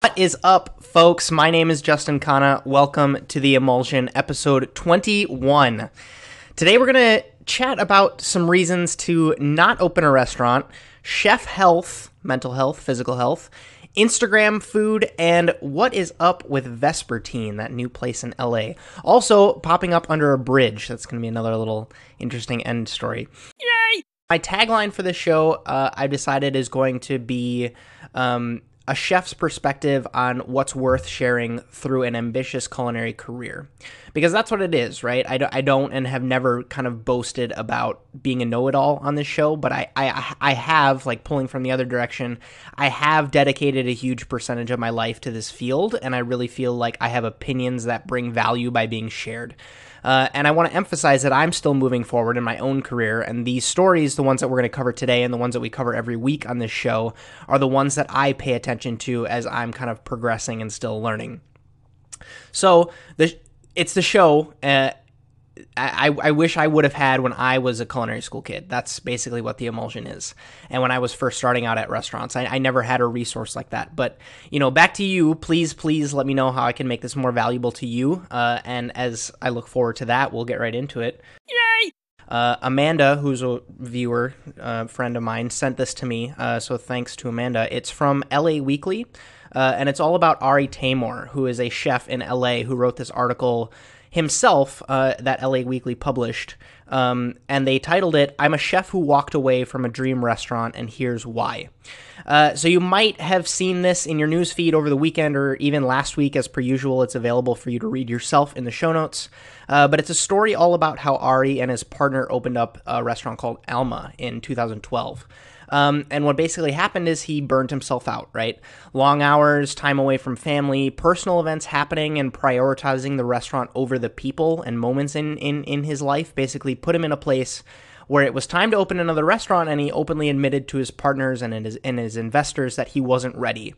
What is up, folks? My name is Justin Khanna. Welcome to the Emulsion, episode 21. Today, we're going to chat about some reasons to not open a restaurant, chef health, mental health, physical health, Instagram food, and what is up with Vespertine, that new place in LA. Also, popping up under a bridge. That's going to be another little interesting end story. Yay! My tagline for this show, uh, I decided, is going to be um, a chef's perspective on what's worth sharing through an ambitious culinary career. Because that's what it is, right? I, do, I don't and have never kind of boasted about being a know it all on this show, but I, I, I have, like pulling from the other direction, I have dedicated a huge percentage of my life to this field, and I really feel like I have opinions that bring value by being shared. Uh, and I want to emphasize that I'm still moving forward in my own career, and these stories, the ones that we're going to cover today and the ones that we cover every week on this show, are the ones that I pay attention to as I'm kind of progressing and still learning. So the it's the show. Uh, I, I wish I would have had when I was a culinary school kid. That's basically what the emulsion is. And when I was first starting out at restaurants, I, I, never had a resource like that. But, you know, back to you. Please, please let me know how I can make this more valuable to you. Uh, and as I look forward to that, we'll get right into it. Yay! Uh, Amanda, who's a viewer, uh, friend of mine, sent this to me. Uh, so thanks to Amanda. It's from LA Weekly. Uh, and it's all about Ari Taymor, who is a chef in LA who wrote this article himself uh, that LA Weekly published. Um, and they titled it, I'm a Chef Who Walked Away from a Dream Restaurant, and Here's Why. Uh, so you might have seen this in your news feed over the weekend or even last week. As per usual, it's available for you to read yourself in the show notes. Uh, but it's a story all about how Ari and his partner opened up a restaurant called Alma in 2012. Um, and what basically happened is he burned himself out, right? Long hours, time away from family, personal events happening, and prioritizing the restaurant over the people and moments in, in, in his life basically put him in a place where it was time to open another restaurant, and he openly admitted to his partners and his, and his investors that he wasn't ready.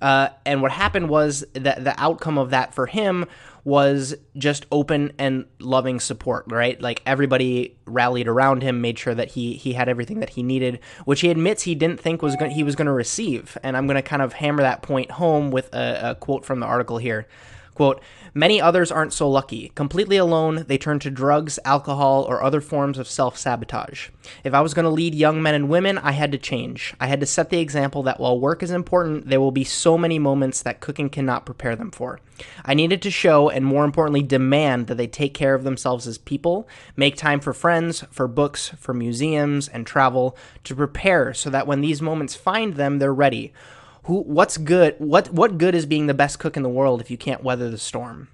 Uh, and what happened was that the outcome of that for him was just open and loving support, right? Like everybody rallied around him, made sure that he he had everything that he needed, which he admits he didn't think was going he was going to receive. And I'm going to kind of hammer that point home with a, a quote from the article here. Quote, Many others aren't so lucky. Completely alone, they turn to drugs, alcohol, or other forms of self sabotage. If I was going to lead young men and women, I had to change. I had to set the example that while work is important, there will be so many moments that cooking cannot prepare them for. I needed to show, and more importantly, demand that they take care of themselves as people, make time for friends, for books, for museums, and travel to prepare so that when these moments find them, they're ready who what's good what what good is being the best cook in the world if you can't weather the storm?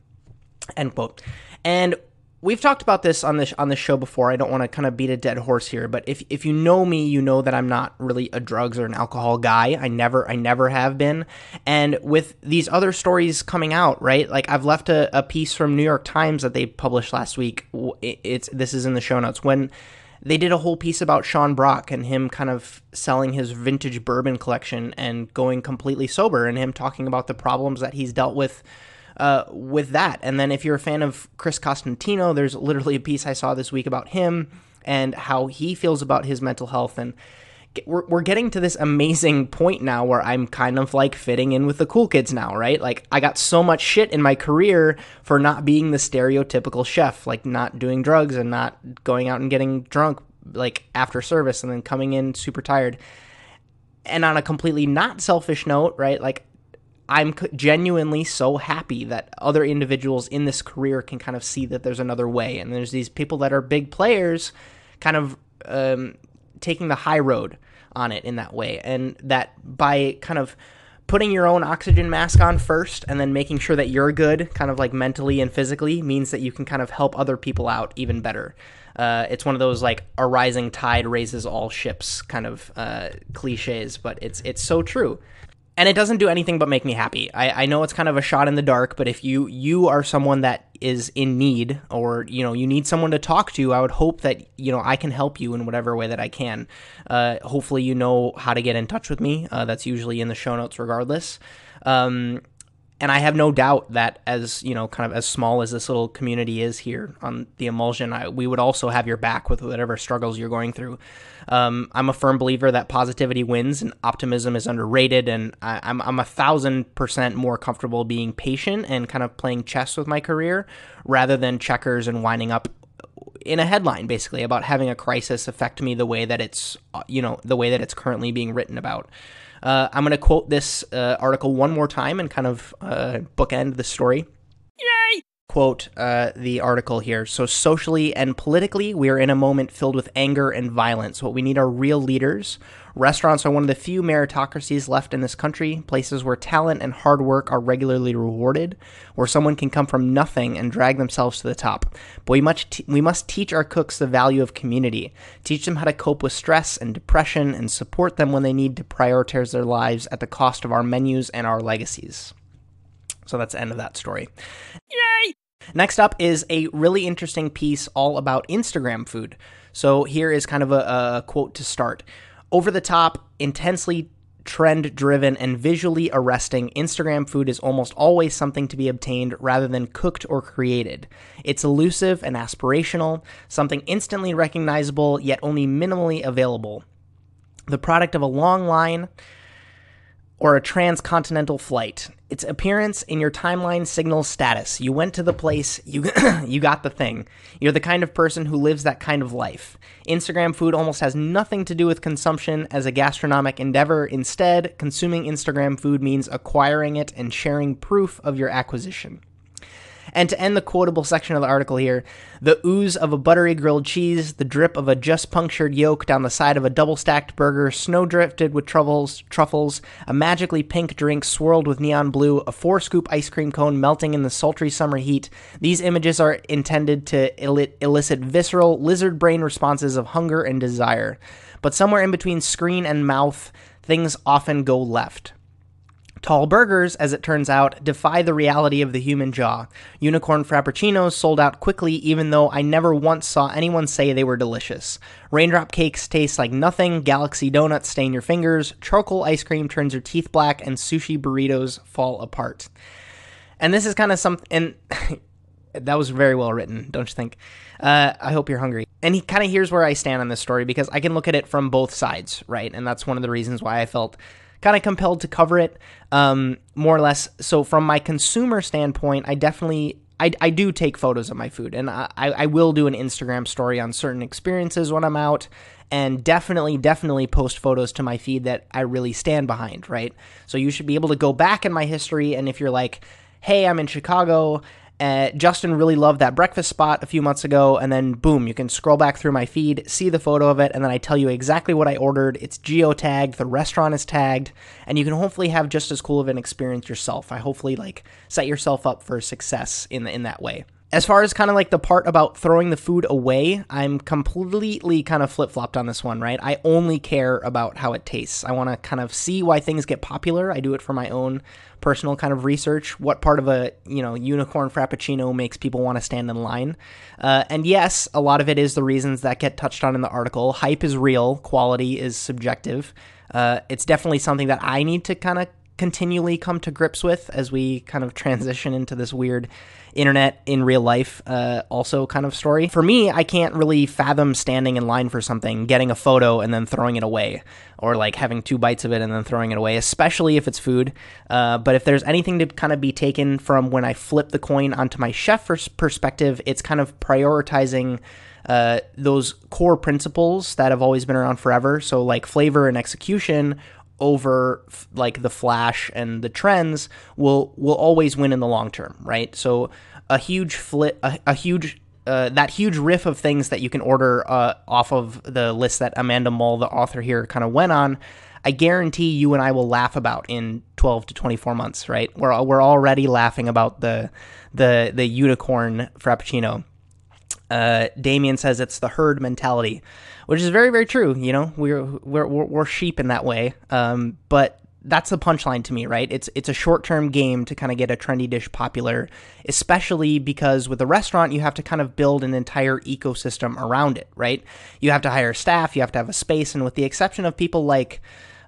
End quote. And we've talked about this on this on the show before. I don't want to kind of beat a dead horse here but if if you know me you know that i'm not really a drugs or an alcohol guy. I never i never have been. And with these other stories coming out right like i've left a, a piece from new york times that they published last week. It's this is in the show notes. When they did a whole piece about Sean Brock and him kind of selling his vintage bourbon collection and going completely sober and him talking about the problems that he's dealt with uh, with that. And then if you're a fan of Chris Cosentino, there's literally a piece I saw this week about him and how he feels about his mental health and we're, we're getting to this amazing point now where I'm kind of like fitting in with the cool kids now, right? Like I got so much shit in my career for not being the stereotypical chef, like not doing drugs and not going out and getting drunk like after service and then coming in super tired. And on a completely not selfish note, right? Like I'm genuinely so happy that other individuals in this career can kind of see that there's another way. And there's these people that are big players kind of um, taking the high road on it in that way. And that by kind of putting your own oxygen mask on first and then making sure that you're good, kind of like mentally and physically, means that you can kind of help other people out even better. Uh, it's one of those like a rising tide raises all ships kind of uh, cliches, but it's it's so true and it doesn't do anything but make me happy. I, I know it's kind of a shot in the dark, but if you you are someone that is in need or you know you need someone to talk to, I would hope that you know I can help you in whatever way that I can. Uh, hopefully, you know how to get in touch with me. Uh, that's usually in the show notes, regardless. Um, and I have no doubt that as you know, kind of as small as this little community is here on the emulsion, I, we would also have your back with whatever struggles you're going through. Um, I'm a firm believer that positivity wins and optimism is underrated, and I, I'm I'm a thousand percent more comfortable being patient and kind of playing chess with my career rather than checkers and winding up in a headline basically about having a crisis affect me the way that it's you know the way that it's currently being written about. Uh, I'm going to quote this uh, article one more time and kind of uh, bookend the story. Yay! Quote uh, the article here. So, socially and politically, we are in a moment filled with anger and violence. What we need are real leaders Restaurants are one of the few meritocracies left in this country, places where talent and hard work are regularly rewarded, where someone can come from nothing and drag themselves to the top. But we must, t- we must teach our cooks the value of community, teach them how to cope with stress and depression, and support them when they need to prioritize their lives at the cost of our menus and our legacies. So that's the end of that story. Yay! Next up is a really interesting piece all about Instagram food. So here is kind of a, a quote to start. Over the top, intensely trend driven, and visually arresting, Instagram food is almost always something to be obtained rather than cooked or created. It's elusive and aspirational, something instantly recognizable yet only minimally available. The product of a long line or a transcontinental flight. Its appearance in your timeline signals status. You went to the place, you you got the thing. You're the kind of person who lives that kind of life. Instagram food almost has nothing to do with consumption as a gastronomic endeavor. Instead, consuming Instagram food means acquiring it and sharing proof of your acquisition. And to end the quotable section of the article here, the ooze of a buttery grilled cheese, the drip of a just punctured yolk down the side of a double stacked burger, snow drifted with truffles, truffles, a magically pink drink swirled with neon blue, a four scoop ice cream cone melting in the sultry summer heat. These images are intended to elicit visceral, lizard brain responses of hunger and desire. But somewhere in between screen and mouth, things often go left. Tall burgers, as it turns out, defy the reality of the human jaw. Unicorn frappuccinos sold out quickly, even though I never once saw anyone say they were delicious. Raindrop cakes taste like nothing, galaxy donuts stain your fingers, charcoal ice cream turns your teeth black, and sushi burritos fall apart. And this is kind of something, and that was very well written, don't you think? Uh, I hope you're hungry. And he kind of hears where I stand on this story because I can look at it from both sides, right? And that's one of the reasons why I felt kind of compelled to cover it um, more or less. So from my consumer standpoint, I definitely I, I do take photos of my food and I, I will do an Instagram story on certain experiences when I'm out and definitely, definitely post photos to my feed that I really stand behind, right? So you should be able to go back in my history and if you're like, hey, I'm in Chicago uh, Justin really loved that breakfast spot a few months ago, and then boom, you can scroll back through my feed, see the photo of it, and then I tell you exactly what I ordered. It's geo tagged, the restaurant is tagged, and you can hopefully have just as cool of an experience yourself. I hopefully like set yourself up for success in in that way. As far as kind of like the part about throwing the food away, I'm completely kind of flip flopped on this one, right? I only care about how it tastes. I want to kind of see why things get popular. I do it for my own personal kind of research. What part of a you know unicorn frappuccino makes people want to stand in line? Uh, and yes, a lot of it is the reasons that get touched on in the article. Hype is real, quality is subjective. Uh, it's definitely something that I need to kind of continually come to grips with as we kind of transition into this weird internet in real life uh, also kind of story. For me, I can't really fathom standing in line for something, getting a photo, and then throwing it away, or like having two bites of it and then throwing it away, especially if it's food. Uh, but if there's anything to kind of be taken from when I flip the coin onto my chef perspective, it's kind of prioritizing. Uh, those core principles that have always been around forever. So, like flavor and execution over like the flash and the trends will will always win in the long term, right? So a huge flip, a, a huge uh, that huge riff of things that you can order uh, off of the list that Amanda Mull, the author here, kind of went on. I guarantee you and I will laugh about in 12 to 24 months, right? We're we're already laughing about the the the unicorn frappuccino. Uh, Damien says it's the herd mentality which is very very true. You know, we're we're we're, sheep in that way. Um, but that's the punchline to me, right? It's it's a short term game to kind of get a trendy dish popular, especially because with a restaurant you have to kind of build an entire ecosystem around it, right? You have to hire staff, you have to have a space, and with the exception of people like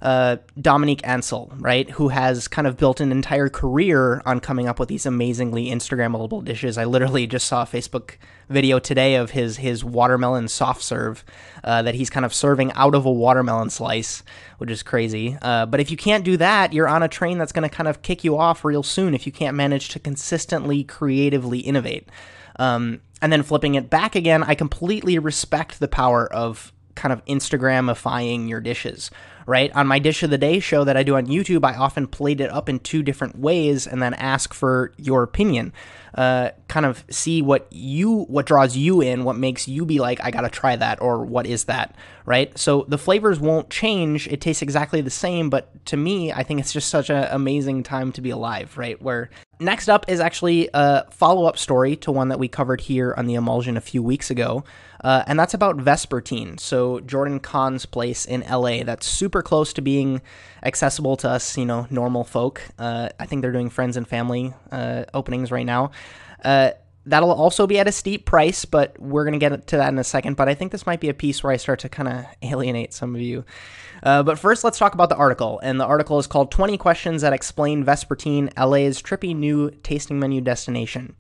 uh, Dominique Ansel, right, who has kind of built an entire career on coming up with these amazingly Instagrammable dishes. I literally just saw a Facebook video today of his his watermelon soft serve uh, that he's kind of serving out of a watermelon slice, which is crazy. Uh, but if you can't do that, you're on a train that's going to kind of kick you off real soon if you can't manage to consistently creatively innovate. Um, and then flipping it back again, I completely respect the power of kind of Instagramifying your dishes, right? On my Dish of the Day show that I do on YouTube, I often plate it up in two different ways and then ask for your opinion. Uh, kind of see what you what draws you in, what makes you be like, I gotta try that, or what is that, right? So the flavors won't change; it tastes exactly the same. But to me, I think it's just such an amazing time to be alive, right? Where next up is actually a follow up story to one that we covered here on the emulsion a few weeks ago. Uh, and that's about Vespertine. So Jordan Kahn's place in LA that's super close to being accessible to us, you know, normal folk. Uh, I think they're doing friends and family uh, openings right now. Uh, that'll also be at a steep price, but we're going to get to that in a second. But I think this might be a piece where I start to kind of alienate some of you. Uh, but first, let's talk about the article. And the article is called 20 Questions That Explain Vespertine, LA's Trippy New Tasting Menu Destination.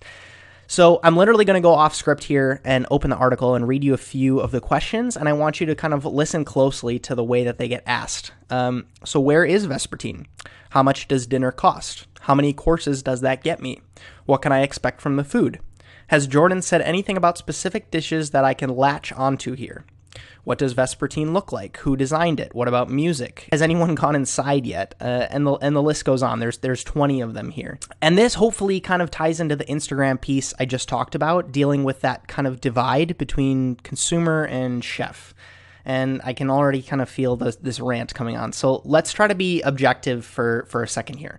So I'm literally going to go off script here and open the article and read you a few of the questions, and I want you to kind of listen closely to the way that they get asked. Um, so where is Vespertine? How much does dinner cost? How many courses does that get me? What can I expect from the food? Has Jordan said anything about specific dishes that I can latch onto here? What does Vespertine look like? Who designed it? What about music? Has anyone gone inside yet? Uh, and the and the list goes on. There's there's 20 of them here. And this hopefully kind of ties into the Instagram piece I just talked about, dealing with that kind of divide between consumer and chef. And I can already kind of feel this, this rant coming on. So let's try to be objective for for a second here.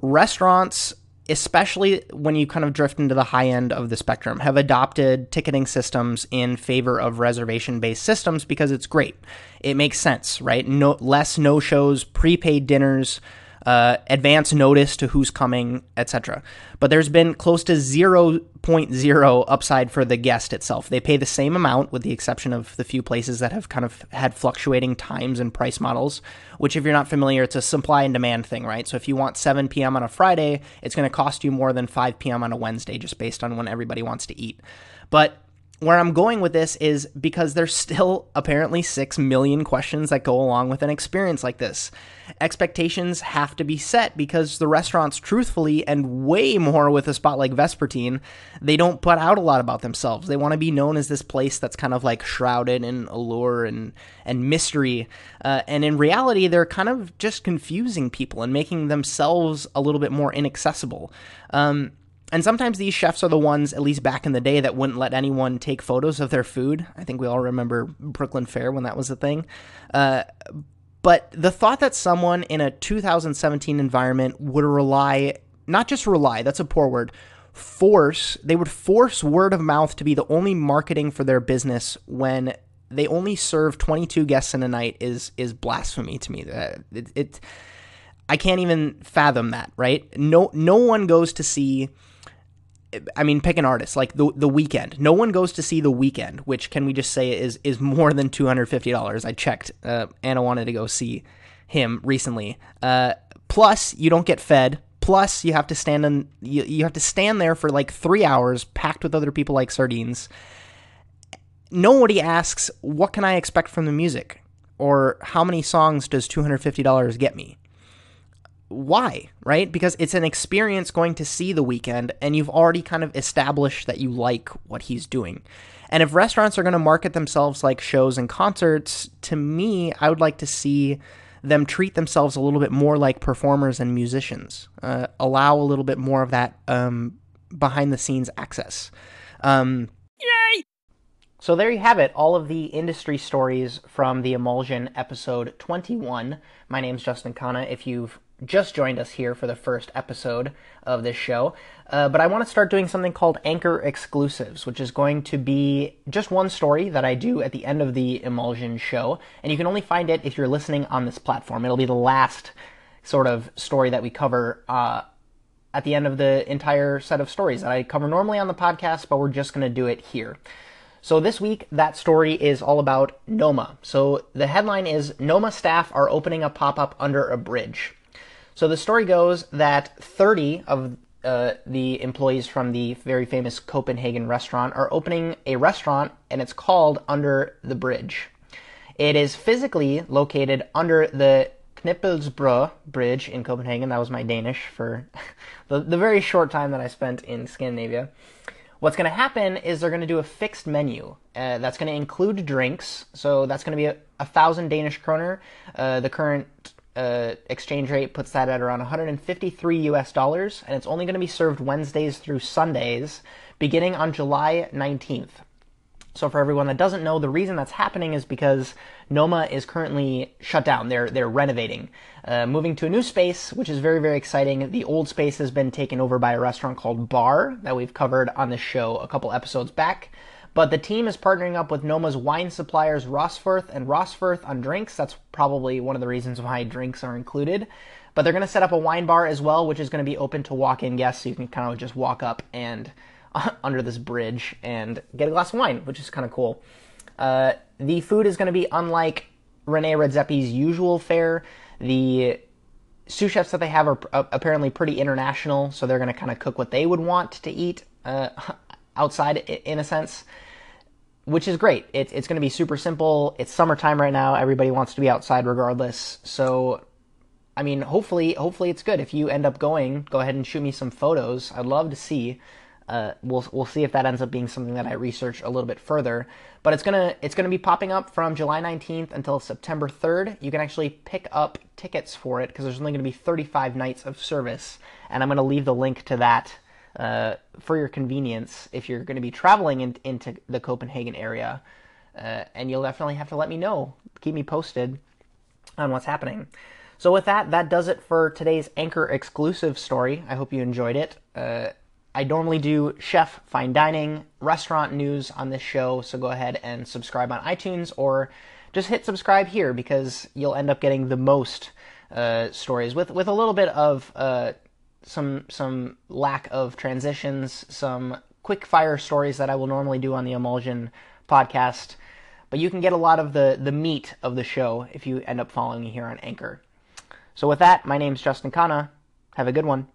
Restaurants especially when you kind of drift into the high end of the spectrum, have adopted ticketing systems in favor of reservation based systems because it's great. It makes sense, right? No less no shows, prepaid dinners, uh, advance notice to who's coming, etc. But there's been close to 0.0 upside for the guest itself. They pay the same amount, with the exception of the few places that have kind of had fluctuating times and price models. Which, if you're not familiar, it's a supply and demand thing, right? So if you want 7 p.m. on a Friday, it's going to cost you more than 5 p.m. on a Wednesday, just based on when everybody wants to eat. But where I'm going with this is because there's still apparently 6 million questions that go along with an experience like this. Expectations have to be set because the restaurants, truthfully, and way more with a spot like Vespertine, they don't put out a lot about themselves. They want to be known as this place that's kind of like shrouded in allure and, and mystery. Uh, and in reality, they're kind of just confusing people and making themselves a little bit more inaccessible. Um, and sometimes these chefs are the ones, at least back in the day, that wouldn't let anyone take photos of their food. I think we all remember Brooklyn Fare when that was a thing. Uh, but the thought that someone in a 2017 environment would rely, not just rely, that's a poor word, force, they would force word of mouth to be the only marketing for their business when they only serve 22 guests in a night is is blasphemy to me. Uh, it, it I can't even fathom that, right? No no one goes to see I mean, pick an artist like the the Weeknd. No one goes to see the Weeknd, which can we just say is is more than two hundred fifty dollars. I checked. Uh, Anna wanted to go see him recently. Uh, plus, you don't get fed. Plus, you have to stand in you, you have to stand there for like three hours, packed with other people like sardines. Nobody asks, "What can I expect from the music?" or "How many songs does two hundred fifty dollars get me?" Why, right? Because it's an experience going to see the Weeknd, and you've already kind of established that you like what he's doing. And if restaurants are going to market themselves like shows and concerts, to me, I would like to see them treat themselves a little bit more like performers and musicians, uh, allow a little bit more of that um, behind the scenes access. Um, Yay! So there you have it, all of the industry stories from the Emulsion episode 21. My name's Justin Khanna. If you've just joined us here for the first episode of this show. Uh, but I want to start doing something called Anchor Exclusives, which is going to be just one story that I do at the end of the Emulsion show. And you can only find it if you're listening on this platform. It'll be the last sort of story that we cover uh, at the end of the entire set of stories that I cover normally on the podcast, but we're just going to do it here. So this week, that story is all about Noma. So the headline is Noma staff are opening a pop up under a bridge. So the story goes that 30 of uh, the employees from the very famous Copenhagen restaurant are opening a restaurant, and it's called Under the Bridge. It is physically located under the Knippelsbro Bridge in Copenhagen. That was my Danish for the, the very short time that I spent in Scandinavia. What's going to happen is they're going to do a fixed menu. Uh, that's going to include drinks. So that's going to be a, a thousand Danish kroner. Uh, the current uh, exchange rate puts that at around 153 US dollars, and it's only going to be served Wednesdays through Sundays, beginning on July 19th. So for everyone that doesn't know, the reason that's happening is because Noma is currently shut down. They're they're renovating, uh, moving to a new space, which is very very exciting. The old space has been taken over by a restaurant called Barr that we've covered on the show a couple episodes back. But the team is partnering up with Noma's wine suppliers Rosforth and Rosforth on drinks. That's probably one of the reasons why drinks are included. But they're going to set up a wine bar as well, which is going to be open to walk-in guests, so you can kind of just walk up and under this bridge and get a glass of wine, which is kind of cool. Uh, the food is going to be unlike Rene Redzepi's usual fare. The sous chefs that they have are uh, apparently pretty international, so they're going to kind of cook what they would want to eat uh, outside, in a sense, which is great. It, it's going to be super simple. It's summertime right now. Everybody wants to be outside regardless. So, I mean, hopefully, hopefully it's good. If you end up going, go ahead and shoot me some photos. I'd love to see uh, we'll we'll see if that ends up being something that I research a little bit further. But it's gonna it's gonna be popping up from July 19th until September 3rd. You can actually pick up tickets for it because there's only gonna be 35 nights of service, and I'm gonna leave the link to that uh, for your convenience if you're gonna be traveling in, into the Copenhagen area. Uh, and you'll definitely have to let me know. Keep me posted on what's happening. So with that, that does it for today's Anchor exclusive story. I hope you enjoyed it. Uh, I normally do chef, fine dining, restaurant news on this show, so go ahead and subscribe on iTunes or just hit subscribe here because you'll end up getting the most uh, stories with with a little bit of uh, some some lack of transitions, some quick fire stories that I will normally do on the Emulsion podcast. But you can get a lot of the the meat of the show if you end up following me here on Anchor. So with that, my name's Justin Khanna. Have a good one.